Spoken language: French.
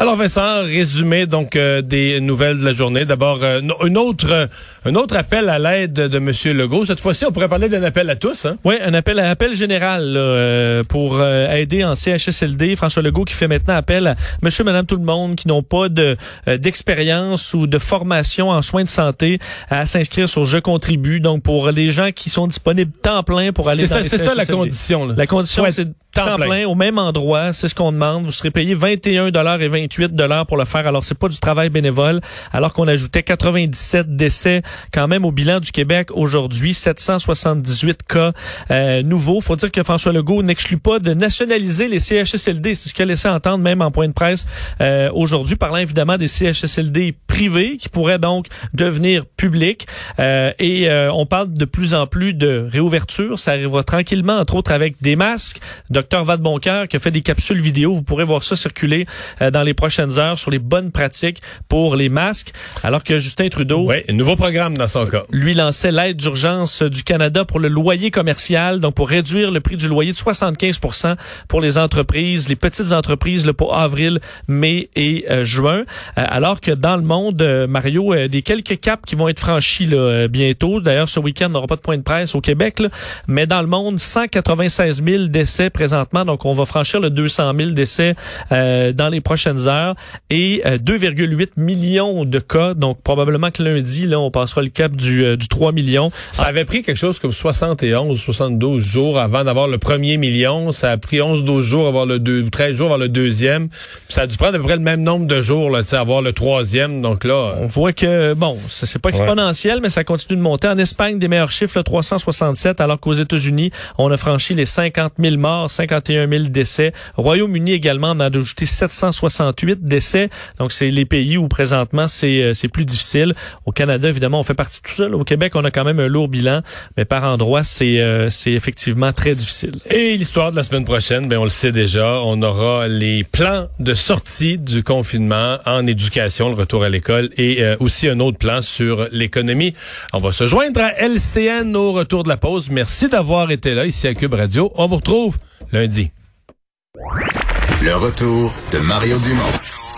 Alors Vincent, résumé donc euh, des nouvelles de la journée. D'abord, euh, une autre, un autre appel à l'aide de M. Legault. Cette fois-ci, on pourrait parler d'un appel à tous. Hein? Oui, un appel à appel général euh, pour aider en CHSLD. François Legault qui fait maintenant appel à Monsieur, Madame, tout le monde qui n'ont pas de d'expérience ou de formation en soins de santé à s'inscrire sur Je contribue. Donc pour les gens qui sont disponibles temps plein pour aller dans C'est ça la condition. Là. La condition, c'est temps, plein. au même endroit. C'est ce qu'on demande. Vous serez payé 21 et 28 dollars pour le faire. Alors c'est pas du travail bénévole. Alors qu'on ajoutait 97 décès quand même au bilan du Québec aujourd'hui, 778 cas euh, nouveaux. Faut dire que François Legault n'exclut pas de nationaliser les CHSLD. C'est ce qu'il a laissé entendre même en point de presse euh, aujourd'hui, parlant évidemment des CHSLD privés qui pourraient donc devenir publics. Euh, et euh, on parle de plus en plus de réouverture. Ça arrivera tranquillement, entre autres avec des masques. Docteur Vadeboncoeur qui a fait des capsules vidéo. Vous pourrez voir ça circuler euh, dans les prochaines heures sur les bonnes pratiques pour les masques. Alors que Justin Trudeau... Oui, un nouveau programme dans son cas. Lui lançait l'aide d'urgence du Canada pour le loyer commercial, donc pour réduire le prix du loyer de 75 pour les entreprises, les petites entreprises là, pour avril, mai et euh, juin. Euh, alors que dans le monde, Mario, des quelques caps qui vont être franchis là, bientôt. D'ailleurs, ce week-end, on n'aura pas de point de presse au Québec, là, mais dans le monde, 196 000 décès présentement. Donc, on va franchir le 200 000 décès euh, dans les prochaines heures et 2,8 euh, millions de cas. Donc, probablement que lundi, là, on passera le cap du, euh, du 3 millions. Ça avait pris quelque chose comme 71 ou 72 jours avant d'avoir le premier million. Ça a pris 11-12 jours avoir le deux, 13 jours avoir le deuxième. ça a dû prendre à peu près le même nombre de jours, là, avoir le troisième. Donc là... On voit que, bon, c'est pas exponentiel, mais ça continue de monter. En Espagne, des meilleurs chiffres, là, 367, alors qu'aux États-Unis, on a franchi les 50 000 morts, 51 000 décès. Royaume-Uni également, on a ajouté 768 décès. Donc, c'est les pays où présentement, c'est euh, c'est plus difficile. Au Canada, évidemment, on fait partie tout seul. Au Québec, on a quand même un lourd bilan, mais par endroits, c'est euh, effectivement très difficile. Et l'histoire de la semaine prochaine, ben on le sait déjà, on aura les plans de sortie du confinement en éducation, le retour à l'école, et euh, aussi un autre plan sur l'économie. On va se joindre à LCN au retour de la pause. Merci d'avoir été là ici à Cube Radio. On vous retrouve lundi. Le retour de Mario Dumont.